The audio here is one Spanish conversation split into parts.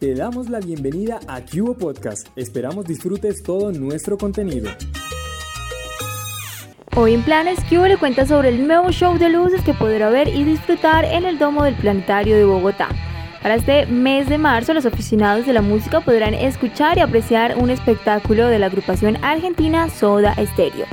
Te damos la bienvenida a Cubo Podcast. Esperamos disfrutes todo nuestro contenido. Hoy en Planes, Cubo le cuenta sobre el nuevo show de luces que podrá ver y disfrutar en el Domo del Planetario de Bogotá. Para este mes de marzo, los aficionados de la música podrán escuchar y apreciar un espectáculo de la agrupación argentina Soda Stereo.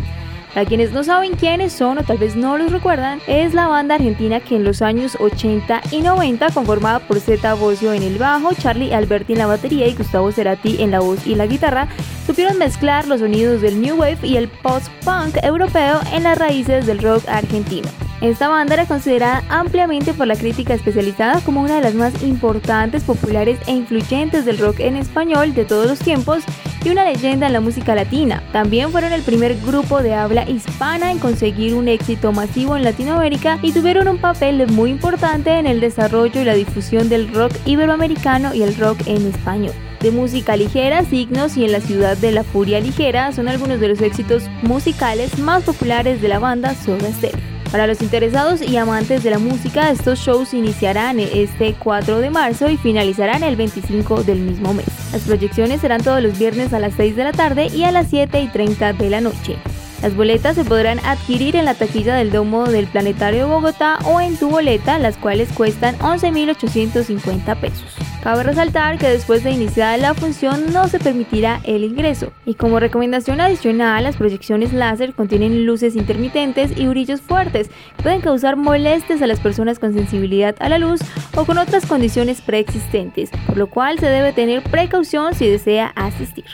Para quienes no saben quiénes son o tal vez no los recuerdan, es la banda argentina que en los años 80 y 90, conformada por Zeta Bocio en el bajo, Charlie Alberti en la batería y Gustavo Cerati en la voz y la guitarra, supieron mezclar los sonidos del new wave y el post-punk europeo en las raíces del rock argentino. Esta banda era considerada ampliamente por la crítica especializada como una de las más importantes, populares e influyentes del rock en español de todos los tiempos y una leyenda en la música latina. También fueron el primer grupo de habla hispana en conseguir un éxito masivo en Latinoamérica y tuvieron un papel muy importante en el desarrollo y la difusión del rock iberoamericano y el rock en español. De música ligera, Signos y En la ciudad de la furia ligera son algunos de los éxitos musicales más populares de la banda Soda Stereo. Para los interesados y amantes de la música, estos shows iniciarán este 4 de marzo y finalizarán el 25 del mismo mes. Las proyecciones serán todos los viernes a las 6 de la tarde y a las 7 y 30 de la noche. Las boletas se podrán adquirir en la taquilla del Domo del Planetario Bogotá o en tu boleta, las cuales cuestan 11.850 pesos. Cabe resaltar que después de iniciar la función no se permitirá el ingreso. Y como recomendación adicional, las proyecciones láser contienen luces intermitentes y brillos fuertes que pueden causar molestias a las personas con sensibilidad a la luz o con otras condiciones preexistentes, por lo cual se debe tener precaución si desea asistir.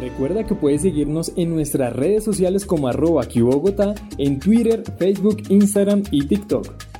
Recuerda que puedes seguirnos en nuestras redes sociales como arroba en Twitter, Facebook, Instagram y TikTok.